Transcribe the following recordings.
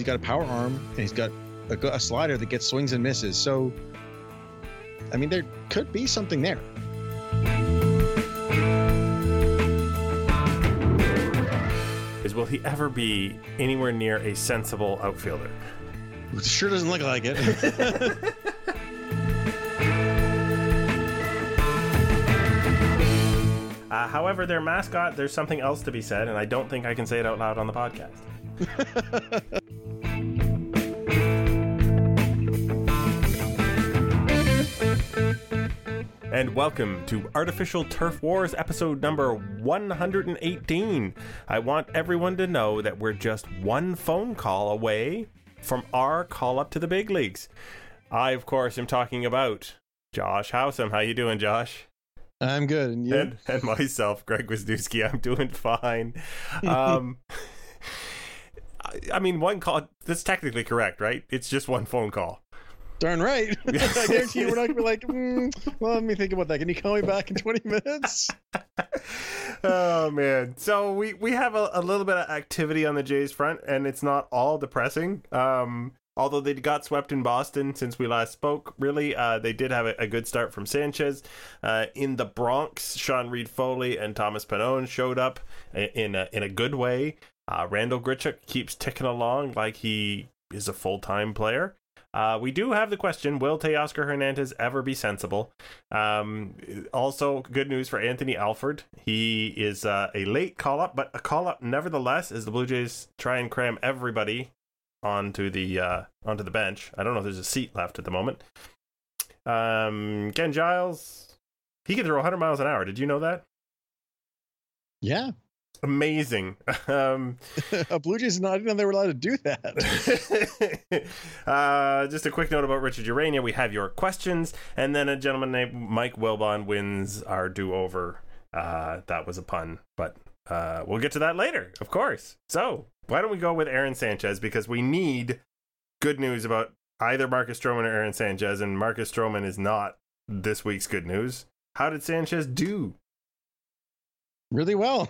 he's got a power arm and he's got a, a slider that gets swings and misses. So, I mean, there could be something there. Is will he ever be anywhere near a sensible outfielder? It sure doesn't look like it. Uh, however, their mascot, there's something else to be said, and I don't think I can say it out loud on the podcast. and welcome to Artificial Turf Wars episode number 118. I want everyone to know that we're just one phone call away from our call up to the big leagues. I, of course, am talking about Josh Howsam. How you doing, Josh? I'm good, and you? And, and myself, Greg Wisniewski. I'm doing fine. Um, I, I mean, one call. That's technically correct, right? It's just one phone call. Darn right. I guarantee you we're not going to be like, mm, well, let me think about that. Can you call me back in 20 minutes? oh, man. So we, we have a, a, little bit of activity on the Jays front, and it's not all depressing. Um, although they got swept in Boston since we last spoke, really, uh, they did have a, a, good start from Sanchez. Uh, in the Bronx, Sean Reid-Foley and Thomas Pannone showed up in a, in a good way. Uh, Randal Grichuk keeps ticking along like he is a full time player. Uh, we do have the question: Will Teoscar Hernandez ever be sensible? Um, also, good news for Anthony Alford. He is uh, a late call up, but a call up nevertheless, as the Blue Jays try and cram everybody onto the uh, onto the bench. I don't know if there's a seat left at the moment. Um, Ken Giles, he can throw 100 miles an hour. Did you know that? Yeah, amazing. Um, Blue Jays not even they were allowed to do that. uh, just a quick note about Richard Ureña. We have your questions, and then a gentleman named Mike Wilbon wins our do over. Uh, that was a pun, but uh, we'll get to that later, of course. So why don't we go with Aaron Sanchez because we need good news about either Marcus Stroman or Aaron Sanchez, and Marcus Stroman is not this week's good news. How did Sanchez do? Really well.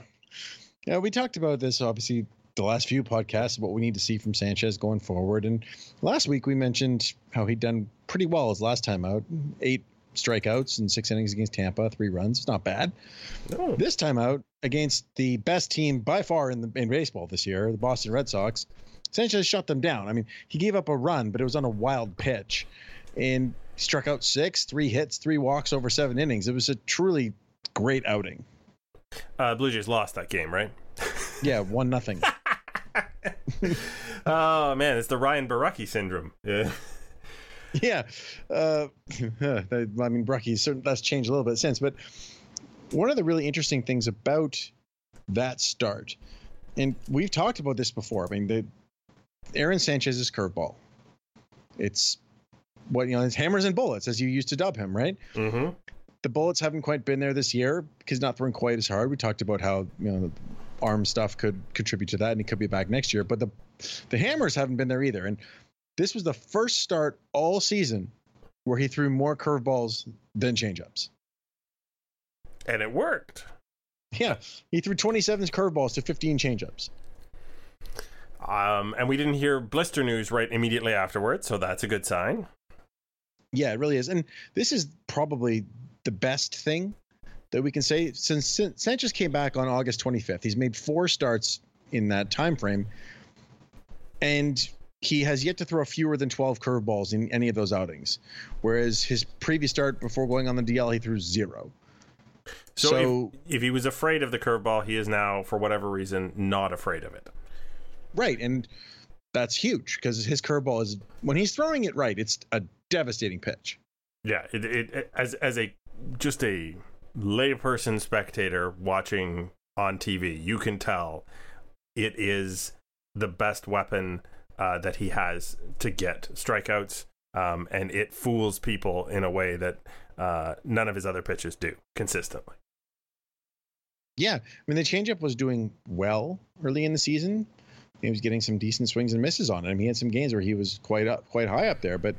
Yeah, we talked about this obviously the last few podcasts what we need to see from Sanchez going forward. And last week we mentioned how he'd done pretty well his last time out, eight strikeouts and six innings against Tampa, three runs. It's not bad. No. This time out against the best team by far in the in baseball this year, the Boston Red Sox, Sanchez shut them down. I mean, he gave up a run, but it was on a wild pitch, and struck out six, three hits, three walks over seven innings. It was a truly great outing. Uh, Blue Jays lost that game, right? yeah, one nothing. oh man, it's the Ryan Borucki syndrome. Yeah. Yeah, uh, I mean, Borucki's that's changed a little bit since, but one of the really interesting things about that start, and we've talked about this before. I mean, the Aaron Sanchez's curveball. It's what you know, it's hammers and bullets, as you used to dub him, right? Mm-hmm the bullets haven't quite been there this year because not throwing quite as hard. We talked about how you know the arm stuff could contribute to that, and he could be back next year. But the the hammers haven't been there either. And this was the first start all season where he threw more curveballs than changeups, and it worked. Yeah, he threw 27 curveballs to 15 changeups. Um, and we didn't hear blister news right immediately afterwards, so that's a good sign. Yeah, it really is. And this is probably the best thing that we can say since, since Sanchez came back on August 25th. He's made four starts in that time frame, and he has yet to throw fewer than 12 curveballs in any of those outings. Whereas his previous start before going on the DL, he threw zero. So, so if, if he was afraid of the curveball, he is now, for whatever reason, not afraid of it. Right, and that's huge because his curveball is when he's throwing it right, it's a devastating pitch. Yeah, it, it, it, as as a just a layperson spectator watching on TV, you can tell it is the best weapon uh, that he has to get strikeouts, um, and it fools people in a way that uh, none of his other pitches do consistently. Yeah, I mean the changeup was doing well early in the season. He was getting some decent swings and misses on it. I mean, he had some games where he was quite up, quite high up there. But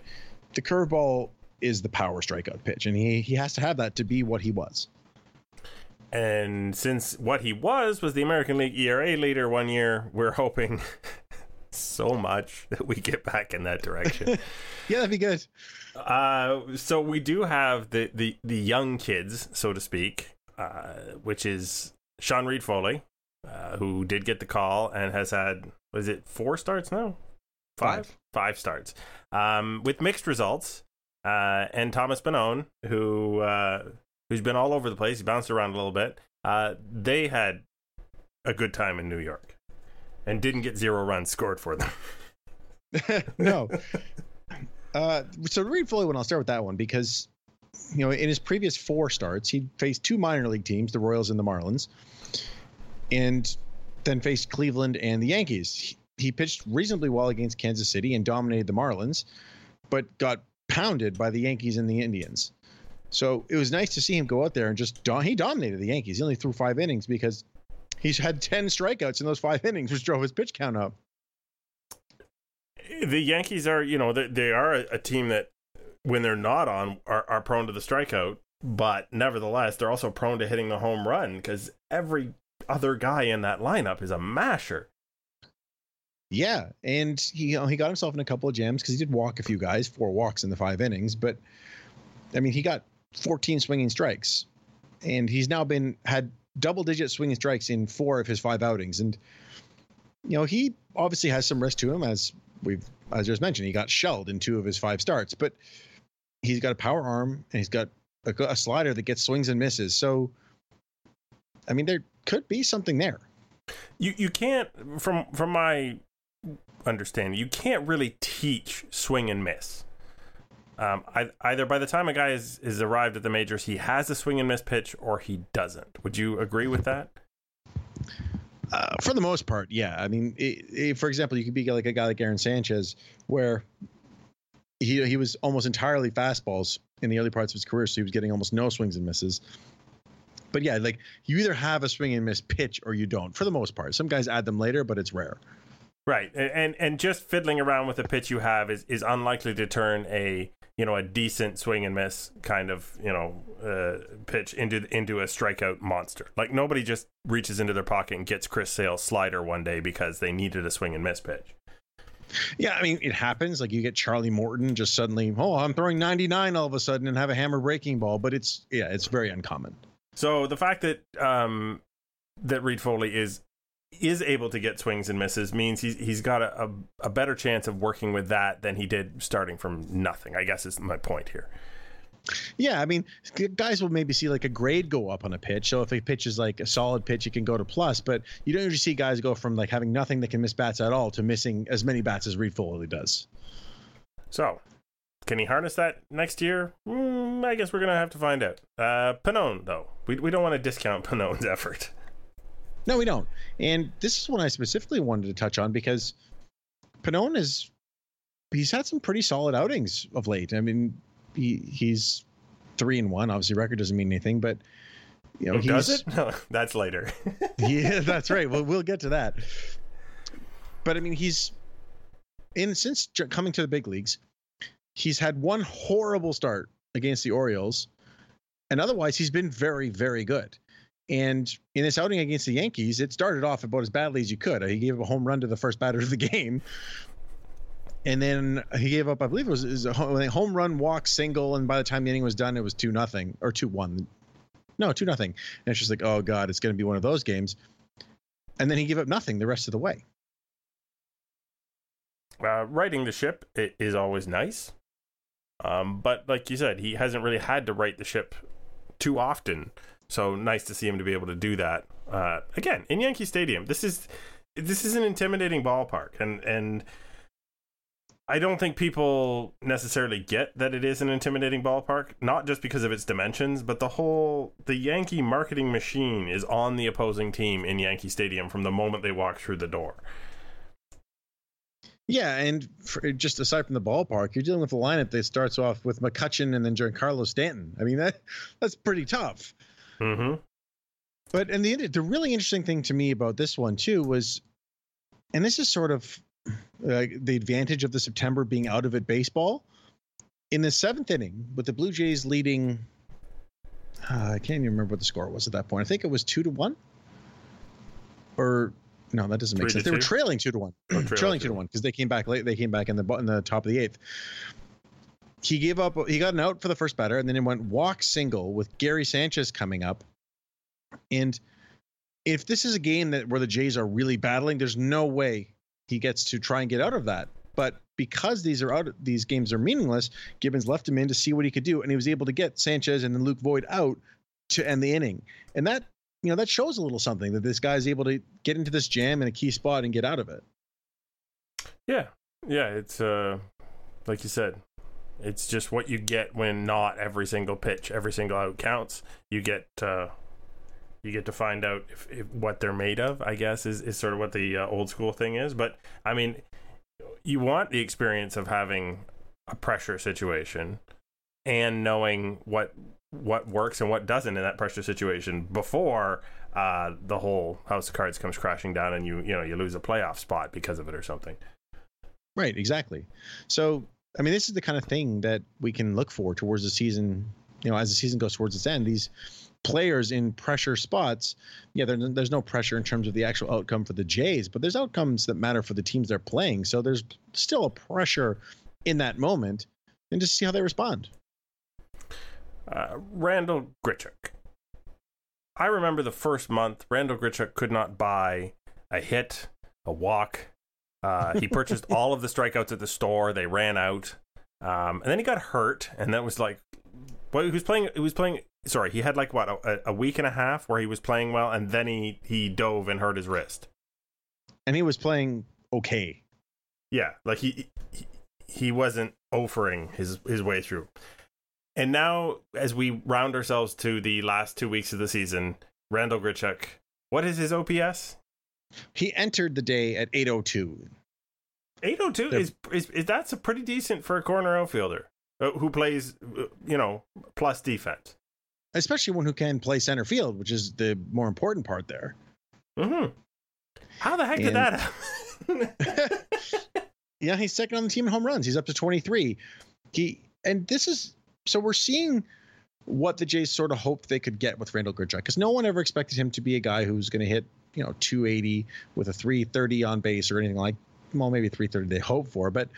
the curveball is the power strikeout pitch, and he he has to have that to be what he was. And since what he was was the American League ERA leader one year, we're hoping so much that we get back in that direction. yeah, that'd be good. Uh, so we do have the the the young kids, so to speak, uh, which is Sean Reid Foley, uh, who did get the call and has had was it four starts now? Five, five, five starts, um, with mixed results. Uh, and Thomas Pannone, who uh, who's been all over the place, he bounced around a little bit. Uh, they had a good time in New York, and didn't get zero runs scored for them. no. Uh, so Reid Foley, when I'll start with that one because you know in his previous four starts, he faced two minor league teams, the Royals and the Marlins, and then faced Cleveland and the Yankees. He pitched reasonably well against Kansas City and dominated the Marlins, but got pounded by the Yankees and the Indians. So it was nice to see him go out there and just he dominated the Yankees. He only threw five innings because he's had ten strikeouts in those five innings, which drove his pitch count up. The Yankees are, you know, they, are a, a team that when they're not on are, are prone to the strikeout, but nevertheless they're also prone to hitting the home run because every other guy in that lineup is a masher. Yeah, and he you know, he got himself in a couple of jams because he did walk a few guys, four walks in the five innings. But I mean, he got 14 swinging strikes, and he's now been had double digit swinging strikes in four of his five outings. And you know, he obviously has some risk to him, as we've as just mentioned. He got shelled in two of his five starts, but he's got a power arm and he's got a, a slider that gets swings and misses. So, I mean, there could be something there. You you can't from from my understanding, you can't really teach swing and miss. Um, I, either by the time a guy is, is arrived at the majors, he has a swing and miss pitch, or he doesn't. Would you agree with that? Uh, for the most part, yeah. I mean, it, it, for example, you could be like a guy like Aaron Sanchez, where he he was almost entirely fastballs in the early parts of his career, so he was getting almost no swings and misses. But yeah, like you either have a swing and miss pitch or you don't. For the most part, some guys add them later, but it's rare. Right, and and just fiddling around with the pitch you have is is unlikely to turn a you know a decent swing and miss kind of you know uh, pitch into into a strikeout monster. Like nobody just reaches into their pocket and gets Chris Sale's slider one day because they needed a swing and miss pitch. Yeah, I mean it happens. Like you get Charlie Morton just suddenly, oh, I'm throwing 99 all of a sudden and have a hammer breaking ball, but it's yeah, it's very uncommon. So the fact that um that Reid Foley is is able to get swings and misses means he's he's got a, a, a, better chance of working with that than he did starting from nothing. I guess is my point here. Yeah, I mean, guys will maybe see like a grade go up on a pitch. So if a pitch is like a solid pitch, it can go to plus. But you don't usually see guys go from like having nothing that can miss bats at all to missing as many bats as Reid Foley does. So, can he harness that next year? Mm, I guess we're gonna have to find out. Uh, Pannone, though, we we don't want to discount Pannone's effort. No, we don't. And this is one I specifically wanted to touch on because Pannone is he's had some pretty solid outings of late. I mean, he he's three and one. Obviously, record doesn't mean anything, but you know, oh, does it? No, that's later. yeah, that's right. Well, we'll get to that. But I mean, he's in since coming to the big leagues, he's had one horrible start against the Orioles, and otherwise he's been very, very good. And in this outing against the Yankees, it started off about as badly as you could. He gave up a home run to the first batter of the game. And then he gave up, I believe it was, it was a home run, walk, single, and by the time the inning was done, it was two nothing or two one. No, two nothing. And it's just like, oh god, it's going to be one of those games. And then he gave up nothing the rest of the way. Uh, righting the ship is always nice, um, but like you said, he hasn't really had to right the ship too often so nice to see him to be able to do that uh, again in Yankee Stadium. This is this is an intimidating ballpark, and and I don't think people necessarily get that it is an intimidating ballpark. Not just because of its dimensions, but the whole the Yankee marketing machine is on the opposing team in Yankee Stadium from the moment they walk through the door. Yeah, and for, just aside from the ballpark, you're dealing with a lineup that starts off with McCutchen and then Giancarlo Stanton. I mean that that's pretty tough. Mm-hmm. But and the the really interesting thing to me about this one too was, and this is sort of uh, the advantage of the September being out of it baseball. In the seventh inning, with the Blue Jays leading, uh, I can't even remember what the score was at that point. I think it was two to one, or No, that doesn't make Three sense. They were trailing two to one. Trailing two to one because they came back late. They came back in the in the top of the eighth. He gave up. He got an out for the first batter, and then it went walk single with Gary Sanchez coming up. And if this is a game that where the Jays are really battling, there's no way he gets to try and get out of that. But because these are out, these games are meaningless. Gibbons left him in to see what he could do, and he was able to get Sanchez and then Luke Voit out to end the inning. And that you know that shows a little something that this guy's able to get into this jam in a key spot and get out of it. Yeah, yeah. It's uh, like you said, it's just what you get when not every single pitch, every single out counts. You get uh, you get to find out if, if what they're made of. I guess is is sort of what the uh, old school thing is. But I mean, you want the experience of having a pressure situation and knowing what what works and what doesn't in that pressure situation before uh, the whole house of cards comes crashing down and you you know you lose a playoff spot because of it or something. Right, exactly. So, I mean, this is the kind of thing that we can look for towards the season. You know, as the season goes towards its end, these players in pressure spots, yeah, there, there's no pressure in terms of the actual outcome for the Jays, but there's outcomes that matter for the teams they're playing. So there's still a pressure in that moment, and just see how they respond. Uh, Randall Grichuk. I remember the first month, Randall Grichuk could not buy a hit, a walk. Uh, he purchased all of the strikeouts at the store. They ran out, um, and then he got hurt, and that was like, well, he was playing. He was playing. Sorry, he had like what a, a week and a half where he was playing well, and then he he dove and hurt his wrist. And he was playing okay. Yeah, like he he, he wasn't offering his his way through. And now, as we round ourselves to the last two weeks of the season, Randall Grichuk, what is his OPS? He entered the day at 802. 802 They're- is, is is that's a pretty decent for a corner outfielder uh, who plays, uh, you know, plus defense. especially one who can play center field, which is the more important part there. hmm How the heck did that happen? yeah, he's second on the team in home runs. He's up to 23. He and this is so we're seeing what the Jays sort of hoped they could get with Randall Grichuk because no one ever expected him to be a guy who's going to hit you know 280 with a 330 on base or anything like well maybe 330 they hope for, but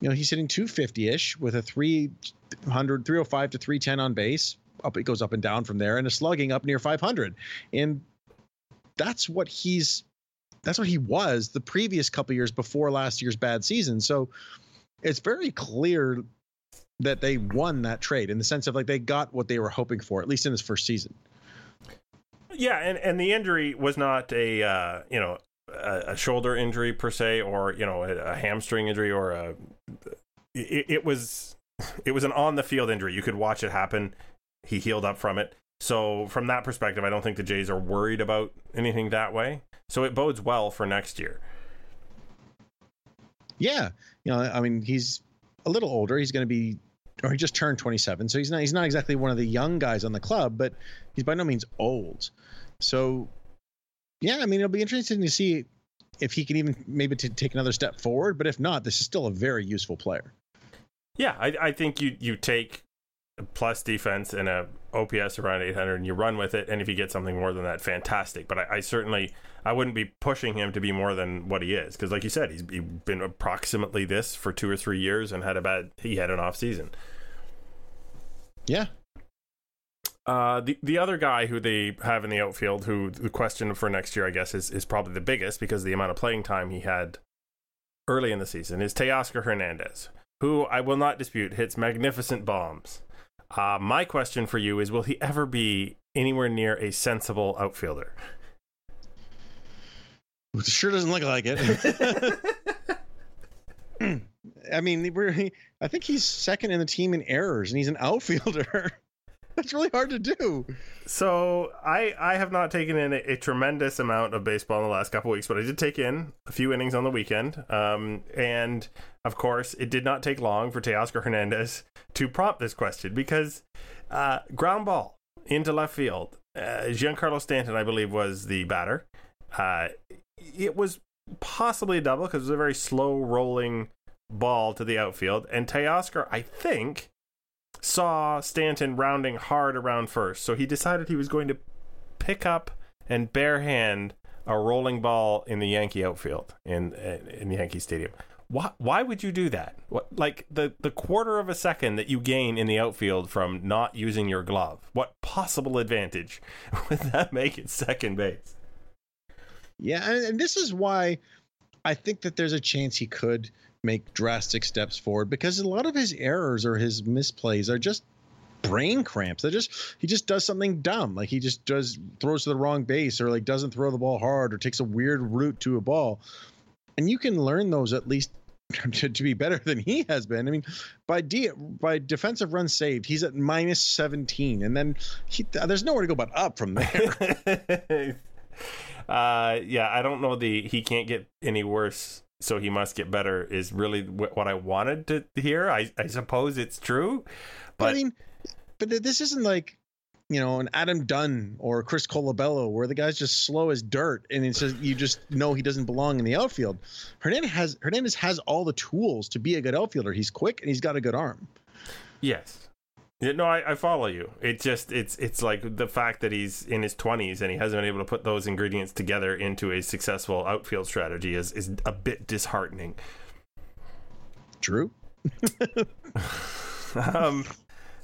you know he's hitting 250 ish with a 300 305 to 310 on base. Up it goes up and down from there and a slugging up near 500 and that's what he's that's what he was the previous couple years before last year's bad season. So it's very clear that they won that trade in the sense of like they got what they were hoping for, at least in his first season. Yeah, and, and the injury was not a uh, you know a, a shoulder injury per se, or you know a, a hamstring injury, or a it, it was it was an on the field injury. You could watch it happen. He healed up from it. So from that perspective, I don't think the Jays are worried about anything that way. So it bodes well for next year. Yeah, you know, I mean, he's a little older. He's going to be, or he just turned 27, so he's not he's not exactly one of the young guys on the club, but he's by no means old. So, yeah, I mean, it'll be interesting to see if he can even maybe to take another step forward. But if not, this is still a very useful player. Yeah, I, I think you you take plus defense and a OPS around 800 and you run with it. And if you get something more than that, fantastic. But I, I certainly I wouldn't be pushing him to be more than what he is because, like you said, he's, been approximately this for two or three years and had a bad he had an off season. Yeah, Uh, the the other guy who they have in the outfield, who the question for next year, I guess, is is probably the biggest because of the amount of playing time he had early in the season, is Teoscar Hernandez, who I will not dispute hits magnificent bombs. Uh, my question for you is: Will he ever be anywhere near a sensible outfielder? It sure doesn't look like it. I mean, we're, I think he's second in the team in errors, and he's an outfielder. That's really hard to do. So I I have not taken in a, a tremendous amount of baseball in the last couple weeks, but I did take in a few innings on the weekend. Um, and of course, it did not take long for Teoscar Hernandez to prompt this question because uh, ground ball into left field. Uh, Giancarlo Stanton, I believe, was the batter. Uh, it was possibly a double because it was a very slow rolling ball to the outfield, and Teoscar, I think saw Stanton rounding hard around first, so he decided he was going to pick up and bare hand a rolling ball in the Yankee outfield in uh, in Yankee Stadium. Why why would you do that? What like the the quarter of a second that you gain in the outfield from not using your glove? What possible advantage would that make at second base? Yeah, and this is why I think that there's a chance he could make drastic steps forward because a lot of his errors or his misplays are just brain cramps. They just he just does something dumb, like he just does throws to the wrong base or like doesn't throw the ball hard or takes a weird route to a ball. And you can learn those at least to, to be better than he has been. I mean, by D by defensive runs saved, he's at minus 17 and then he, there's nowhere to go but up from there. uh yeah, I don't know the he can't get any worse so he must get better is really what I wanted to hear. I, I suppose it's true, but, but I mean, but this isn't like you know an Adam Dunn or Chris Colabello where the guy's just slow as dirt and it's just you just know he doesn't belong in the outfield. Hernandez has Hernandez has all the tools to be a good outfielder. He's quick and he's got a good arm. Yes. Yeah, no, I, I follow you. It just it's it's like the fact that he's in his twenties and he hasn't been able to put those ingredients together into a successful outfield strategy is is a bit disheartening. True. um,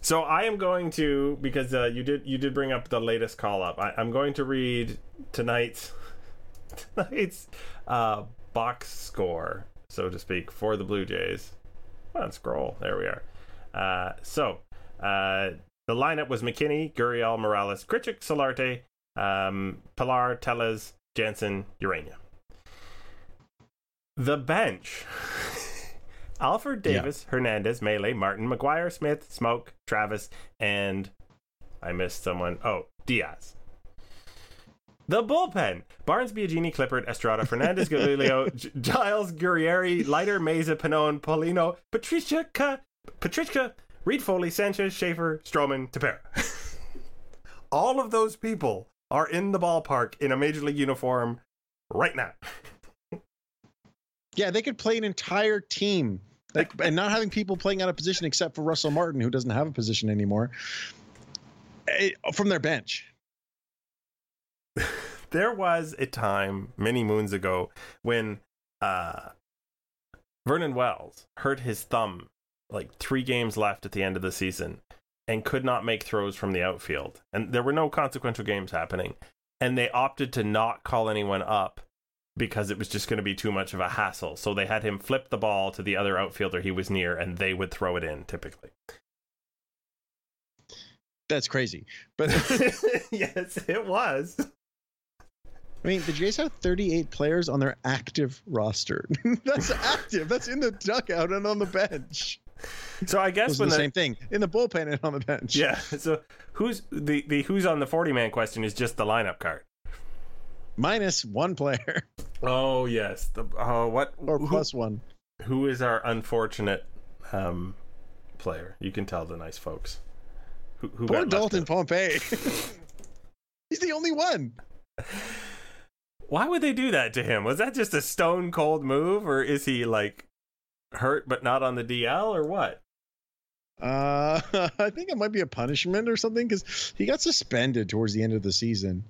so I am going to because uh, you did you did bring up the latest call up. I, am going to read tonight's tonight's uh, box score, so to speak, for the Blue Jays. On scroll, there we are. Uh, so uh, the lineup was McKinney, Gurriel, Morales, Grichuk, Solarte, um, Pillar, Tellez, Jansen, Ureña. The bench. Alford Davis, yeah. Hernandez, Maile, Martin, McGuire, Smith, Smoak, Travis, and I missed someone. Oh, Diaz. The bullpen: Barnes, Biagini, Clippard, Estrada, Fernandez, Gaviglio, G- Giles, Guerrieri, Leiter, Mesa, Pannone, Paulino, Patricia, Patricia, Reid Foley, Sanchez, Schaefer, Stroman, Tepera. All of those people are in the ballpark in a major league uniform right now. yeah, they could play an entire team like and not having people playing out of position except for Russell Martin, who doesn't have a position anymore, eh, from their bench. there was a time many moons ago when uh, Vernon Wells hurt his thumb like three games left at the end of the season and could not make throws from the outfield. And there were no consequential games happening. And they opted to not call anyone up because it was just going to be too much of a hassle. So they had him flip the ball to the other outfielder he was near, and they would throw it in typically. That's crazy. But yes, it was. I mean, the Jays have 38 players on their active roster. That's active. That's in the dugout and on the bench. So I guess when the, the, same thing in the bullpen and on the bench. Yeah. So who's the the who's on the 40 man question is just the lineup card minus one player. Oh yes, the uh, what or who, plus one. Who is our unfortunate um, player? You can tell the nice folks. Who, who Poor Dalton Pompey. He's the only one. Why would they do that to him? Was that just a stone cold move, or is he like hurt but not on the DL, or what? Uh, I think it might be a punishment or something because he got suspended towards the end of the season.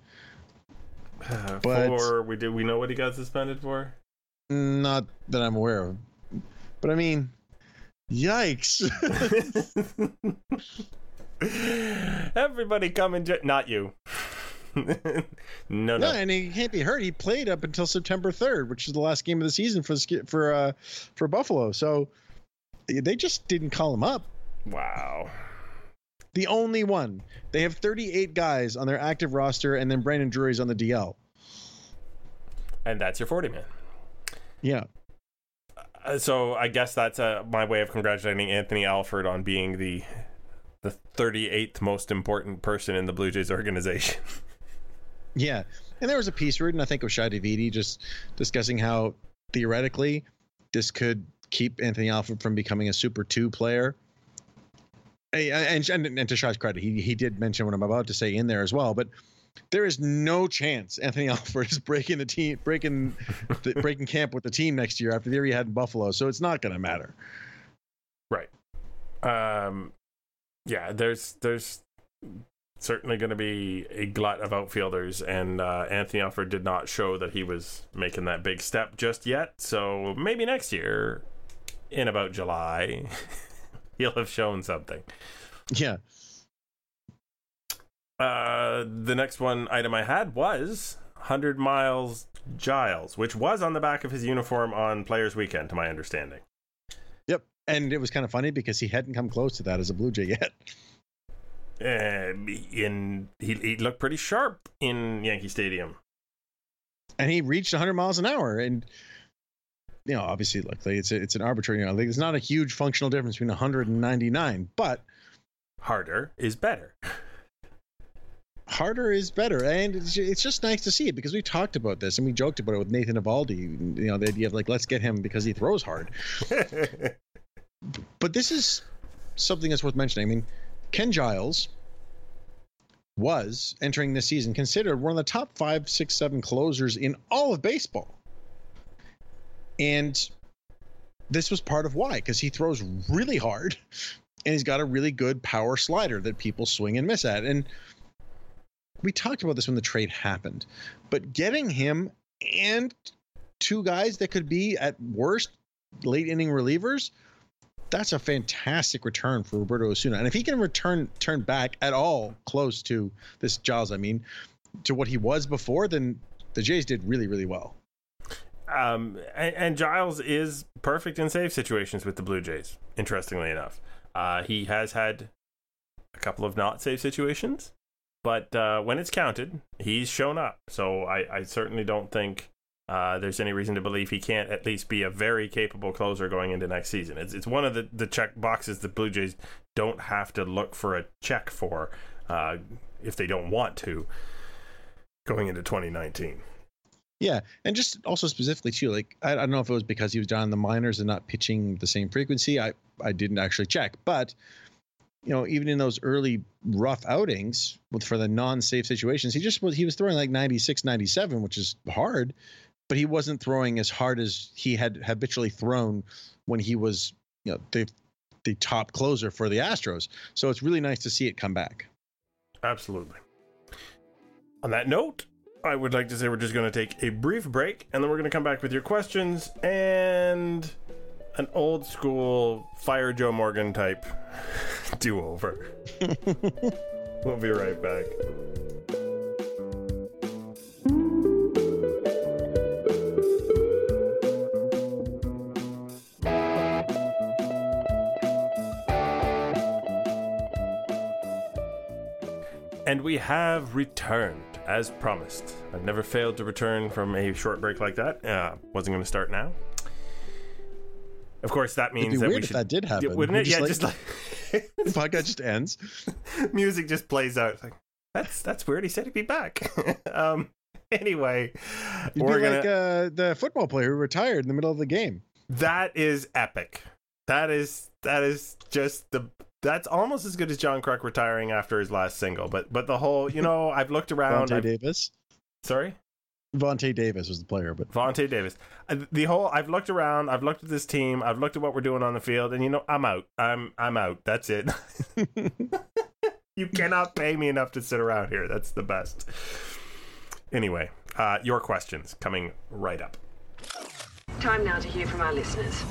but for we did we know what he got suspended for? Not that I'm aware of. But I mean, yikes! Everybody come and ju- not you. No, no, no, and he can't be hurt. He played up until September 3rd, which is the last game of the season for for uh, for Buffalo. So they just didn't call him up. Wow. The only one. They have 38 guys on their active roster, and then Brandon Drury's on the DL. And that's your 40 man. Yeah. Uh, so I guess that's uh, my way of congratulating Anthony Alford on being the the 38th most important person in the Blue Jays organization. yeah. And there was a piece written, I think, of Shi Davidi just discussing how theoretically this could keep Anthony Alford from becoming a Super 2 player and, and, and to Shi's credit, he, he did mention what I'm about to say in there as well. But there is no chance Anthony Alford is breaking the team, breaking, the, breaking camp with the team next year after the year he had in Buffalo. So it's not going to matter. Right. Um. Yeah. There's there's certainly going to be a glut of outfielders, and uh, Anthony Alford did not show that he was making that big step just yet. So maybe next year, in about July, he'll have shown something. Yeah. Uh, the next one item I had was 100 miles Giles, which was on the back of his uniform on Players Weekend, to my understanding. Yep. And it was kind of funny because he hadn't come close to that as a Blue Jay yet. Uh, in he, he looked pretty sharp in Yankee Stadium. And he reached 100 miles an hour. And, you know, obviously, like, it's, a, it's an arbitrary, you know, like, it's not a huge functional difference between 199, but harder is better. harder is better and it's, it's just nice to see it because we talked about this and we joked about it with nathan Eovaldi. you know the idea of like let's get him because he throws hard but this is something that's worth mentioning i mean ken giles was entering this season considered one of the top five six seven closers in all of baseball. And this was part of why because he throws really hard and he's got a really good power slider that people swing and miss at. And we talked about this when the trade happened, but getting him and two guys that could be at worst late inning relievers, that's a fantastic return for Roberto Osuna. And if he can return turn back at all close to this Giles, I mean, to what he was before, then the Jays did really, really well. Um, and, and Giles is perfect in save situations with the Blue Jays. Interestingly enough, uh, he has had a couple of not save situations but uh, when it's counted, he's shown up. So I, I certainly don't think uh, there's any reason to believe he can't at least be a very capable closer going into next season. It's, it's one of the, the check boxes the Blue Jays don't have to look for a check for uh, if they don't want to going into 2019. Yeah, and just also specifically too, like I, I, don't know if it was because he was down in the minors and not pitching the same frequency. I I didn't actually check, but you know, even in those early rough outings with for the non-safe situations, he just was he was throwing like 96, 97, which is hard, but he wasn't throwing as hard as he had habitually thrown when he was, you know, the the top closer for the Astros. So it's really nice to see it come back. Absolutely. On that note, I would like to say we're just going to take a brief break and then we're going to come back with your questions and an old school fire Joe Morgan type do over. we'll be right back. And we have returned, as promised. I've never failed to return from a short break like that. Uh, wasn't going to start now. Of course, that means that we should. that did happen, wouldn't it? Just yeah, like, just like the podcast just ends. Music just plays out. like that's that's weird. He said he'd be back. um. Anyway, You'd we're gonna, like uh, the football player who retired in the middle of the game. That is epic. That is that is just the that's almost as good as John Kruk retiring after his last single. But but the whole you know I've looked around. Vontae Davis. Sorry. Vontae Davis was the player, but Vontae Davis. Uh, the whole I've looked around, I've looked at this team, I've looked at what we're doing on the field, and you know I'm out. I'm I'm out. That's it. you cannot pay me enough to sit around here. That's the best. Anyway, uh, your questions coming right up. Time now to hear from our listeners.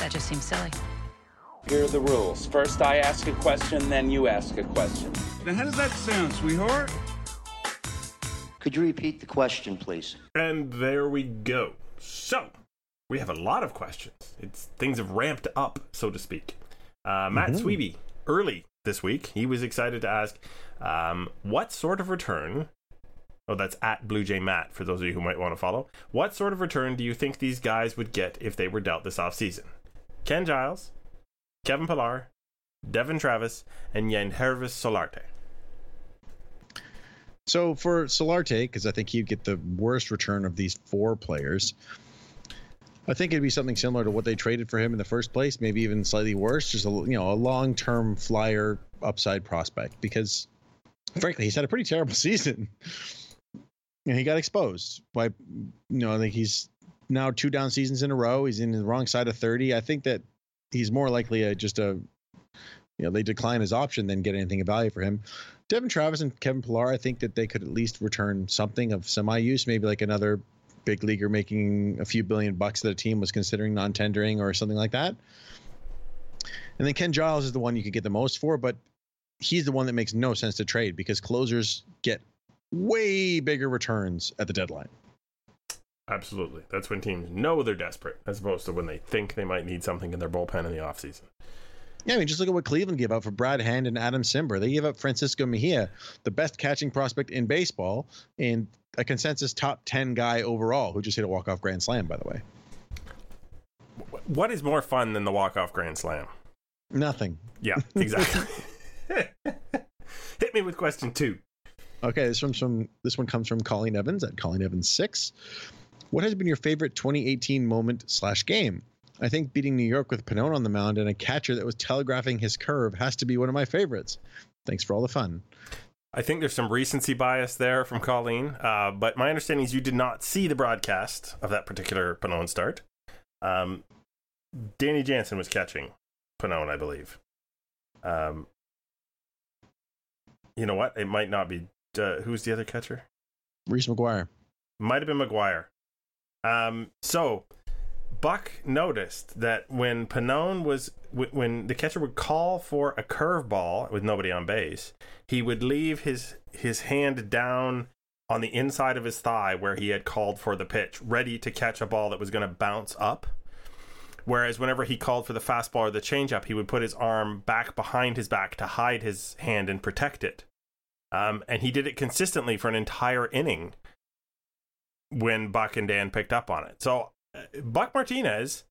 That just seems silly. Here are the rules. First, I ask a question, then you ask a question. Now, how does that sound, sweetheart? Could you repeat the question, please? And there we go. So, we have a lot of questions. It's things have ramped up, so to speak. Uh, Matt mm-hmm. Sweeby, early this week, he was excited to ask, um, what sort of return? Oh, that's at Blue Jay Matt for those of you who might want to follow. What sort of return do you think these guys would get if they were dealt this offseason? Ken Giles, Kevin Pillar, Devon Travis, and Yangervis Solarte. So for Solarte, because I think he'd get the worst return of these four players, I think it'd be something similar to what they traded for him in the first place, maybe even slightly worse, just a you know a long term flyer upside prospect. Because frankly, he's had a pretty terrible season. And he got exposed by, you know, I think he's now two down seasons in a row. He's in the wrong side of thirty. I think that he's more likely a just a you know they decline his option, than get anything of value for him. Devon Travis and Kevin Pillar, I think that they could at least return something of semi use, maybe like another big leaguer making a few billion bucks that a team was considering non tendering or something like that. And then Ken Giles is the one you could get the most for, but he's the one that makes no sense to trade because closers get way bigger returns at the deadline. Absolutely. That's when teams know they're desperate, as opposed to when they think they might need something in their bullpen in the offseason. Yeah, I mean, just look at what Cleveland gave up for Brad Hand and Adam Cimber. They gave up Francisco Mejia, the best catching prospect in baseball, and a consensus top 10 guy overall who just hit a walk-off grand slam, by the way. What is more fun than the walk-off grand slam? Nothing. Yeah, exactly. Hit me with question two. Okay, this one's from this one comes from Colleen Evans at Colleen Evans six. What has been your favorite 2018 moment slash game? I think beating New York with Pannone on the mound and a catcher that was telegraphing his curve has to be one of my favorites. Thanks for all the fun. I think there's some recency bias there from Colleen, uh, but my understanding is you did not see the broadcast of that particular Pannone start. Um, Danny Jansen was catching Pannone, I believe. Um, you know what? It might not be. Uh, who's the other catcher? Reese McGuire. Might have been McGuire. Um, so Buck noticed that when Pannone was when the catcher would call for a curveball with nobody on base, he would leave his his hand down on the inside of his thigh where he had called for the pitch, ready to catch a ball that was going to bounce up. Whereas whenever he called for the fastball or the changeup, he would put his arm back behind his back to hide his hand and protect it. Um, and he did it consistently for an entire inning when Buck and Dan picked up on it. So uh, Buck Martinez,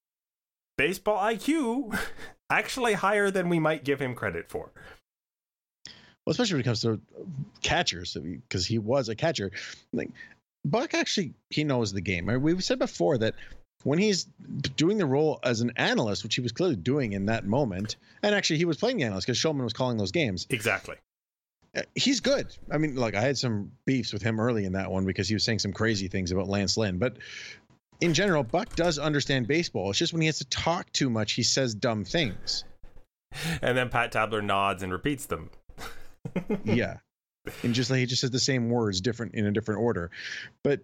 baseball IQ, actually higher than we might give him credit for. Well, especially when it comes to catchers, because he was a catcher. Like Buck actually, he knows the game. We've said before that when he's doing the role as an analyst, which he was clearly doing in that moment, and actually he was playing the analyst because Shulman was calling those games. Exactly. He's good. I mean, like I had some beefs with him early in that one because he was saying some crazy things about Lance Lynn, but in general, Buck does understand baseball. It's just when he has to talk too much, he says dumb things. And then Pat Tabler nods and repeats them. yeah. And just like he just says the same words different in a different order. But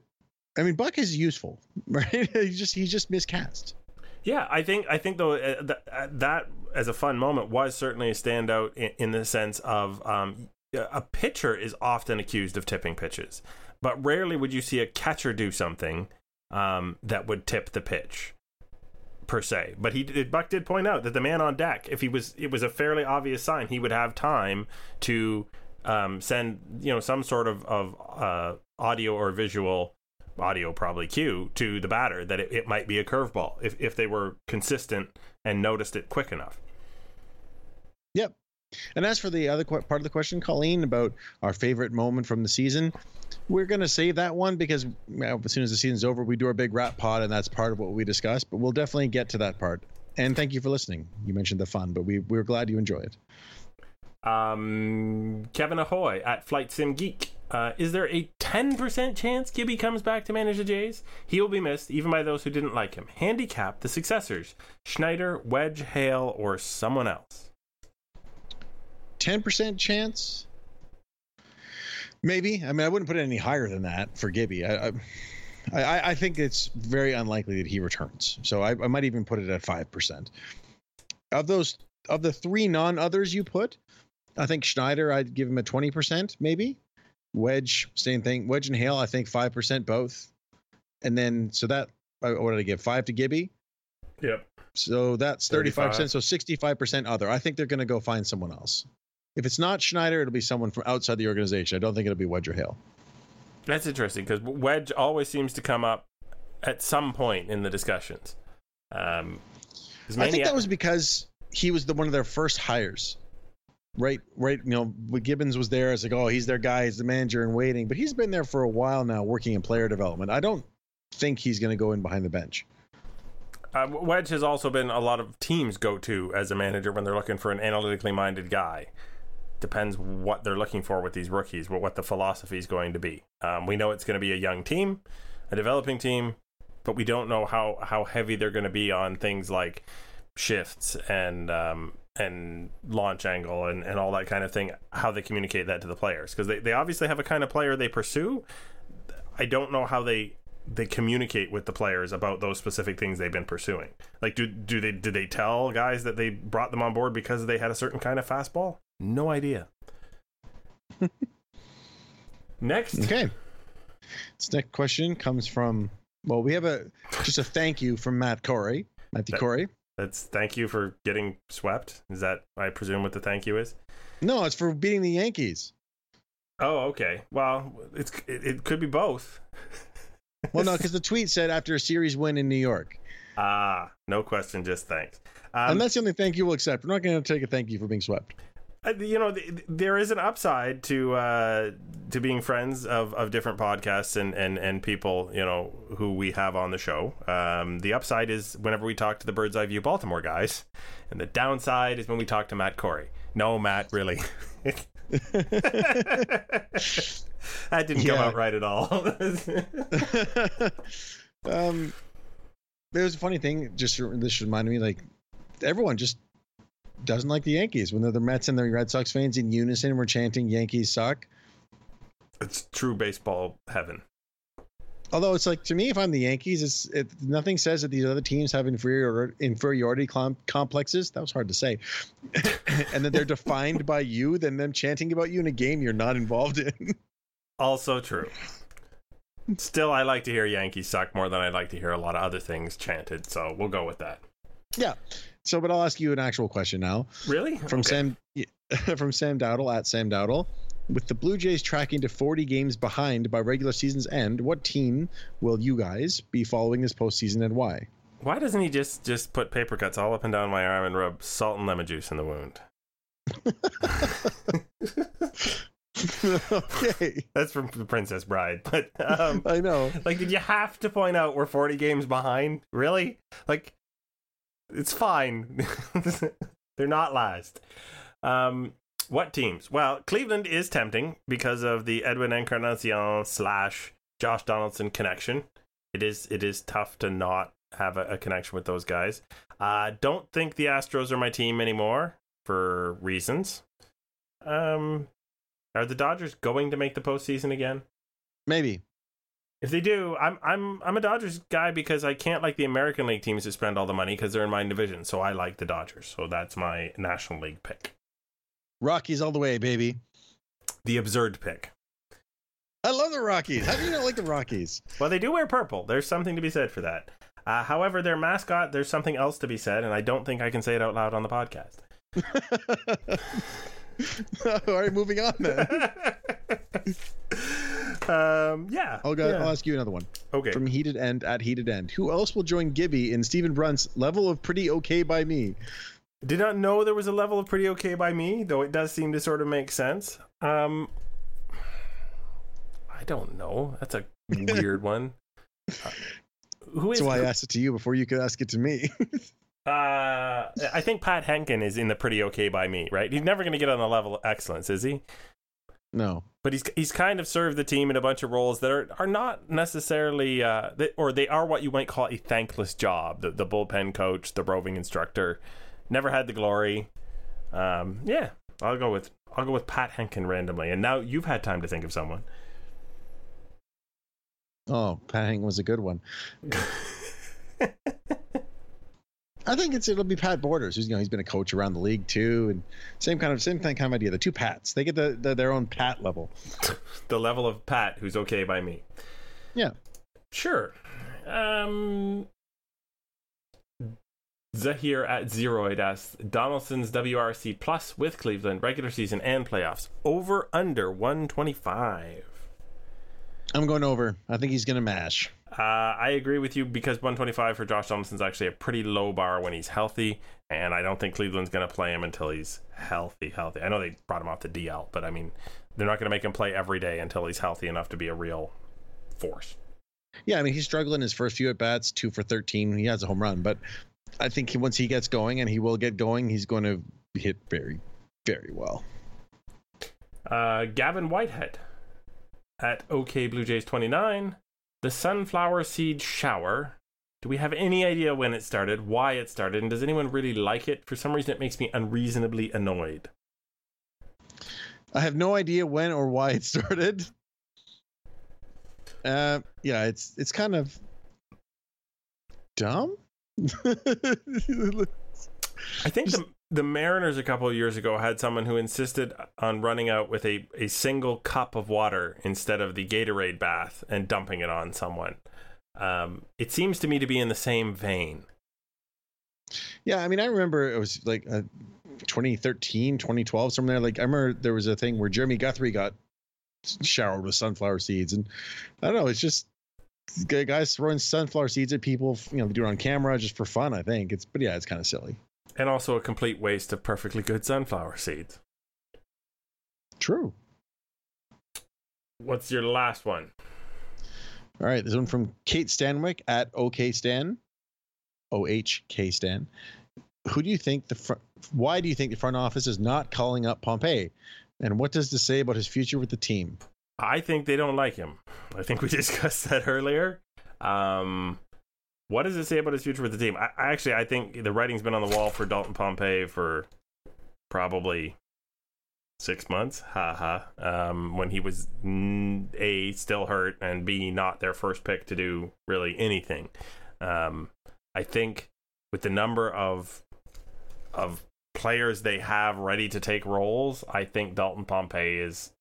I mean Buck is useful, right? he just he just miscast. Yeah, I think I think though uh, that, uh, that as a fun moment was certainly a standout in, in the sense of um, a pitcher is often accused of tipping pitches, but rarely would you see a catcher do something um, that would tip the pitch per se. But he Buck did point out that the man on deck, if he was, it was a fairly obvious sign he would have time to um, send you know some sort of of uh, audio or visual audio probably cue to the batter that it, it might be a curveball if if they were consistent and noticed it quick enough. Yep. And as for the other part of the question, Colleen, about our favorite moment from the season, we're going to save that one because as soon as the season's over, we do our big wrap pod, and that's part of what we discuss. But we'll definitely get to that part. And thank you for listening. You mentioned the fun, but we we're glad you enjoy it. Um, Kevin Ahoy at Flight Sim Geek. Uh, is there a 10% chance Gibby comes back to manage the Jays? He will be missed, even by those who didn't like him. Handicap the successors Schneider, Wedge, Hale, or someone else. 10% chance? Maybe. I mean, I wouldn't put it any higher than that for Gibby. I, I, I, I think it's very unlikely that he returns. So I, I might even put it at 5%. Of those, of the three non others you put, I think Schneider, I'd give him a 20%, maybe. Wedge, same thing. Wedge and Hale, I think 5% both. And then, so that, uh, what did I give? Five to Gibby? Yep. So that's 35 percent So 65% other. I think they're going to go find someone else. If it's not Schneider, it'll be someone from outside the organization. I don't think it'll be Wedge or Hale. That's interesting because Wedge always seems to come up at some point in the discussions. Um, I think that was because he was the one of their first hires. Right, right. You know, Gibbons was there, it's like, oh, he's their guy, he's the manager in waiting. But he's been there for a while now, working in player development. I don't think he's going to go in behind the bench. Uh, Wedge has also been a lot of teams go to as a manager when they're looking for an analytically minded guy depends what they're looking for with these rookies, what the philosophy is going to be. Um, we know it's going to be a young team, a developing team, but we don't know how how heavy they're going to be on things like shifts and um, and launch angle and, and all that kind of thing, how they communicate that to the players. Because they, they obviously have a kind of player they pursue. I don't know how they they communicate with the players about those specific things they've been pursuing. Like do do they did they tell guys that they brought them on board because they had a certain kind of fastball? No idea. Next. Okay. This next question comes from well, we have a just a thank you from Matt Corey. Matthew That- Corey. That's thank you for getting swept. Is that I presume what the thank you is? No, it's for beating the Yankees. Oh, okay. Well, it's it, it could be both. Well, no, because the tweet said after a series win in New York. Ah, no question, just thanks. Um, and that's the only thank you we'll accept. We're not going to take a thank you for being swept. Uh, you know th- th- there is an upside to uh to being friends of of different podcasts and and and people you know who we have on the show. Um the upside is whenever we talk to the bird's eye view baltimore guys and the downside is when we talk to matt corey. No matt really. That didn't come out right at all. Um, there's a funny thing. Just this reminded me, like everyone just doesn't like the Yankees when they're the Mets and the Red Sox fans in unison. We're chanting "Yankees suck." it's true baseball heaven Although it's like to me, if I'm the Yankees, it's it, nothing says that these other teams have inferior inferiority com- complexes. That was hard to say, and that they're defined by you than them chanting about you in a game you're not involved in. Also true. Still, I like to hear Yankees suck more than I like to hear a lot of other things chanted, so we'll go with that. yeah. So, but I'll ask you an actual question now Really? from Okay. Sam from Sam Dowdle at Sam Dowdle. With the Blue Jays tracking to 40 games behind by regular season's end, what team will you guys be following this postseason and why? Why doesn't he just just put paper cuts all up and down my arm and rub salt and lemon juice in the wound? okay, That's from The Princess Bride. But um, I know. like, did you have to point out we're 40 games behind? Really? Like, it's fine. They're not last. Um, what teams? Well, Cleveland is tempting because of the Edwin Encarnacion slash Josh Donaldson connection. It is it is tough to not have a, a connection with those guys. Uh, don't think the Astros are my team anymore for reasons. Um, are the Dodgers going to make the postseason again? Maybe. If they do, I'm I'm I'm a Dodgers guy because I can't like the American League teams that spend all the money because they're in my division. So I like the Dodgers. So that's my National League pick. Rockies all the way, baby. The absurd pick. I love the Rockies. How do you not like the Rockies? Well, they do wear purple. There's something to be said for that. Uh, however, their mascot, there's something else to be said, and I don't think I can say it out loud on the podcast. all right, moving on then. um, yeah. I'll, go, yeah. I'll ask you another one. Okay. From Heated End at Heated End. Who else will join Gibby in Stephen Brunt's level of pretty okay by me? Did not know there was a level of pretty okay by me, though it does seem to sort of make sense. Um, I don't know. That's a weird one. Uh, who is? Why I asked it to you before you could ask it to me. Uh, I think Pat Hentgen is in the pretty okay by me, right? He's never going to get on the level of excellence, is he? No. But he's he's kind of served the team in a bunch of roles that are, are not necessarily, uh, that, or they are what you might call a thankless job. The, the bullpen coach, the roving instructor, never had the glory. Um, yeah, I'll go with I'll go with Pat Hentgen randomly. And now you've had time to think of someone. Oh, Pat Hank was a good one. I think it's it'll be Pat Borders, who's you know he's been a coach around the league too, and same kind of same kind of idea. The two Pats, they get the, the their own Pat level. the level of Pat, who's okay by me. Yeah. Sure. Um, Zahir at Zeroid asks Donaldson's WRC plus with Cleveland regular season and playoffs over under 125. I'm going over. I think he's gonna mash. Uh, I agree with you because 125 for Josh Donaldson is actually a pretty low bar when he's healthy, and I don't think Cleveland's going to play him until he's healthy. Healthy. I know they brought him off the DL, but I mean, they're not going to make him play every day until he's healthy enough to be a real force. Yeah, I mean he's struggling his first few at bats, two for 13. He has a home run, but I think he, once he gets going, and he will get going, he's going to hit very, very well. Uh, Gavin Whitehead at OK Blue Jays 29. The sunflower seed shower Do we have any idea when it started, why it started, and does anyone really like it? For some reason, it makes me unreasonably annoyed. I have no idea when or why it started. Uh, yeah, it's it's kind of dumb. I think the, the Mariners a couple of years ago had someone who insisted on running out with a, a single cup of water instead of the Gatorade bath and dumping it on someone. Um, it seems to me to be in the same vein. Yeah, I mean, I remember it was like uh, 2013, 2012, somewhere there. Like, I remember there was a thing where Jeremy Guthrie got showered with sunflower seeds, and I don't know, it's just guys throwing sunflower seeds at people. You know, they do it on camera just for fun. I think it's, but yeah, it's kind of silly. And also a complete waste of perfectly good sunflower seeds. True. What's your last one? All right, this one from Kate Stanwick at OK Stan, O H K Stan. Who do you think the why do you think the front office is not calling up Pompey, and what does this say about his future with the team? I think they don't like him. I think we discussed that earlier. Um, what does it say about his future with the team? I, I actually I think the writing's been on the wall for Dalton Pompey for probably six months. Ha ha. Um, when he was a still hurt and b not their first pick to do really anything. Um, I think with the number of of players they have ready to take roles, I think Dalton Pompey is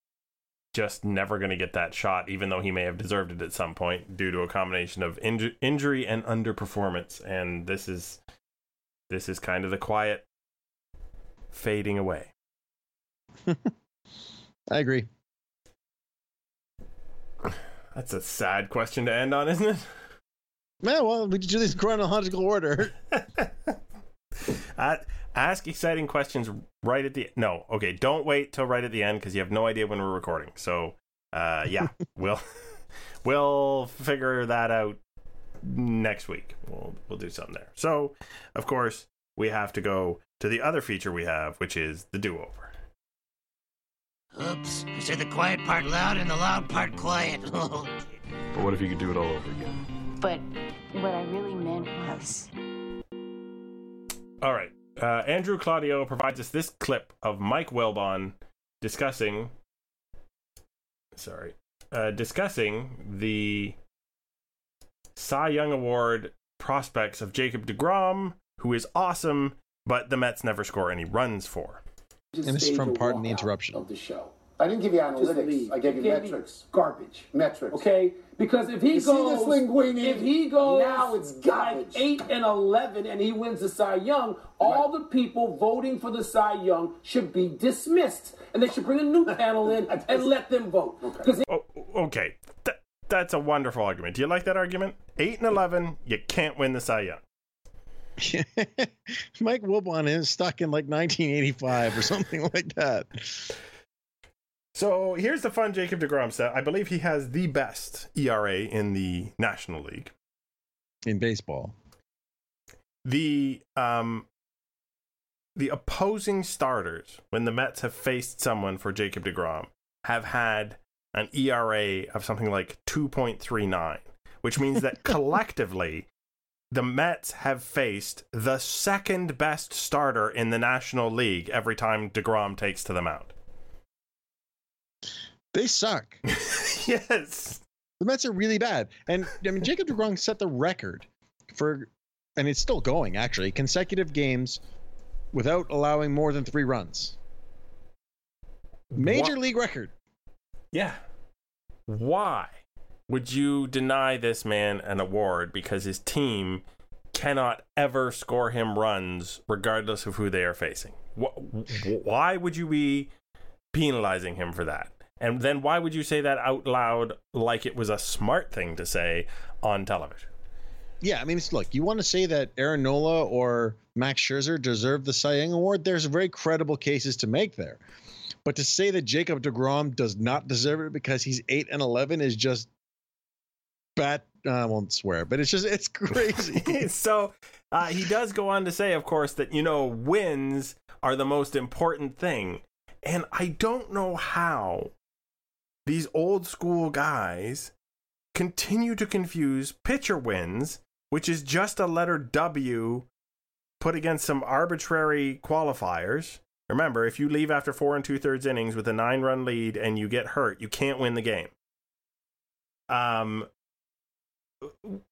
just never going to get that shot, even though he may have deserved it at some point due to a combination of inju- injury and underperformance. And this is this is kind of the quiet fading away. I agree. That's a sad question to end on, isn't it? Yeah, well, we do this in chronological order. Uh, ask exciting questions right at the no. Okay, don't wait till right at the end because you have no idea when we're recording. So, uh, yeah, we'll we'll figure that out next week. We'll we'll do something there. So, of course, we have to go to the other feature we have, which is the do over. Oops, I said the quiet part loud and the loud part quiet. But what if you could do it all over again? But what I really meant was. All right. Uh, Andrew Claudio provides us this clip of Mike Wilbon discussing. Sorry, uh, discussing the Cy Young Award prospects of Jacob Degrom, who is awesome, but the Mets never score any runs for. and this is from Pardon the Interruption. of the show. I didn't give you analytics. leave. I gave you You gave me metrics. Garbage. Metrics. Okay? Because if he You see goes, this Linguini? if he goes Now it's like garbage. eight and eleven, and he wins the Cy Young, all the people voting for the Cy Young should be dismissed, and they should bring a new panel in and let them vote. Because Oh, okay. Th- that's a wonderful argument. Do you like that argument? 8 and 11, you can't win the Cy Young. Mike Wilbon is stuck in like 1985 or something like that. So here's the fun Jacob DeGrom stat. I believe he has the best ERA in the National League. In baseball, The um the opposing starters when the Mets have faced someone for Jacob DeGrom have had an ERA of something like 2.39, which means that collectively the Mets have faced the second best starter in the National League every time DeGrom takes to the mound. They suck. yes. The Mets are really bad. And I mean, Jacob DeGrom set the record for, and it's still going actually, consecutive games without allowing more than three runs. Major league record. Yeah. Why would you deny this man an award because his team cannot ever score him runs regardless of who they are facing? Wh- wh- Why would you be penalizing him for that? And then why would you say that out loud like it was a smart thing to say on television? Yeah, I mean, it's, look, you want to say that Aaron Nola or Max Scherzer deserve the Cy Young Award? There's very credible cases to make there. But to say that Jacob DeGrom does not deserve it because he's 8 and 11 is just bat. I won't swear, but it's just, it's crazy. so uh, he does go on to say, of course, that, you know, wins are the most important thing. And I don't know how these old school guys continue to confuse pitcher wins which is just a letter W put against some arbitrary qualifiers. Remember, if you leave after four and two thirds innings with a nine run lead and you get hurt, you can't win the game. Um,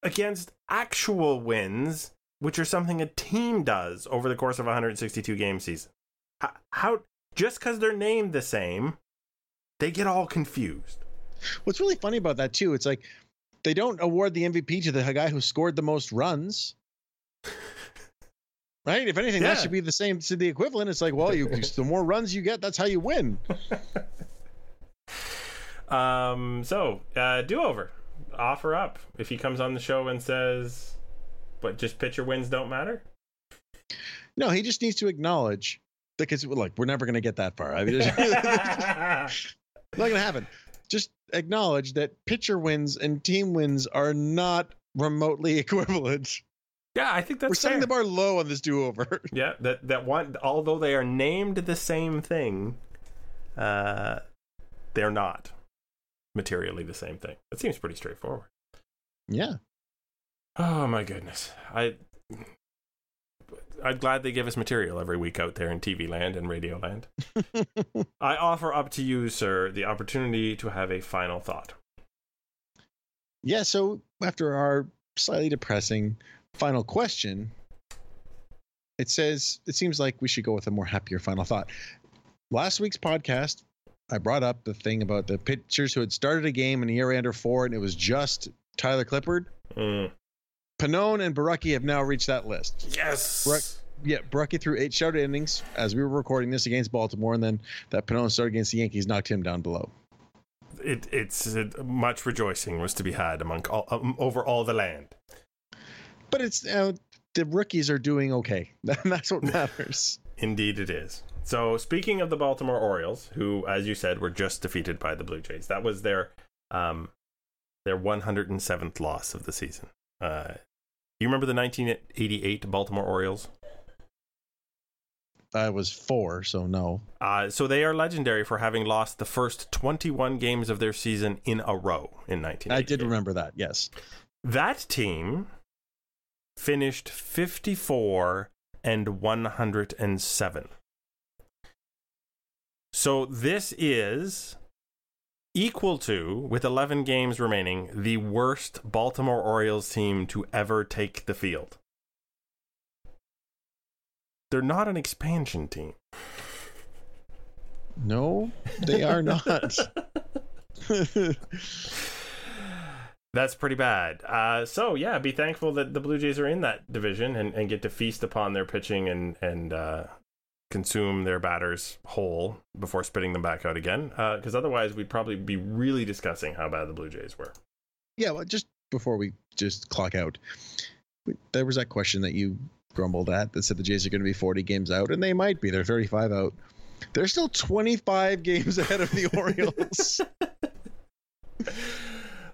against actual wins, which are something a team does over the course of a 162 game season. How, how just because they're named the same, they get all confused. What's really funny about that too, it's like they don't award the MVP to the guy who scored the most runs. Right? If anything, Yeah. that should be the same to the equivalent. It's like, well, you, the more runs you get, that's how you win. Um, so uh, do over, offer up if he comes on the show and says, "But just pitcher wins don't matter." No, he just needs to acknowledge because like we're never going to get that far. I mean, not going to happen. Just acknowledge that pitcher wins and team wins are not remotely equivalent. yeah, I think that's we're setting fair. the bar low on this do-over. Yeah, that that one. Although they are named the same thing, uh, they're not materially the same thing. It seems pretty straightforward. Yeah. Oh my goodness, I. I'm glad they give us material every week out there in TV land and radio land. I offer up to you, sir, the opportunity to have a final thought. Yeah, so after our slightly depressing final question, it says it seems like we should go with a more happier final thought. Last week's podcast, I brought up the thing about the pitchers who had started a game in the year under four, and it was just Tyler Clippard. Mm. Pannone and Borucki have now reached that list. Yes. Borucki, yeah, Borucki threw eight shutout innings as we were recording this against Baltimore, and then that Pannone started against the Yankees knocked him down below. It, it's uh, much rejoicing was to be had among all, um, over all the land. But it's uh, the rookies are doing okay. That's what matters. Indeed, it is. So, speaking of the Baltimore Orioles, who, as you said, were just defeated by the Blue Jays, that was their um, their 107th loss of the season. Uh, you remember the 1988 Baltimore Orioles? I was four, so no. Uh, so they are legendary for having lost the first 21 games of their season in a row in 1988. I did remember that. Yes. That team finished 54 and 107. So this is equal to, with 11 games remaining, the worst Baltimore Orioles team to ever take the field. They're not an expansion team. No, they are not. That's pretty bad. Uh, so yeah, be thankful that the Blue Jays are in that division and, and get to feast upon their pitching and and uh, consume their batters whole before spitting them back out again. Uh, because otherwise, we'd probably be really discussing how bad the Blue Jays were. yeah, well, just before we just clock out, there was that question that you grumbled at that said the Jays are going to be 40 games out, and they might be. They're 35 out. They're still 25 games ahead of the Orioles.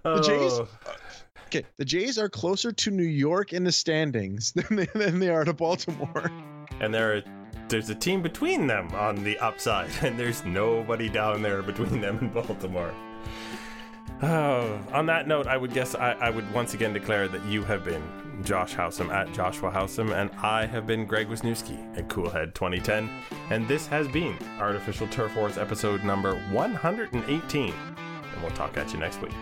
The Jays, Oh. okay, the Jays are closer to New York in the standings than they, than they are to Baltimore. and there, there's a team between them on the upside, and there's nobody down there between them and Baltimore. Oh, on that note, I would guess I, I would once again declare that you have been Josh Howsam at Joshua Howsam, and I have been Greg Wisniewski at Coolhead 2010, and this has been Artificial Turf Wars episode number 118, and we'll talk at you next week.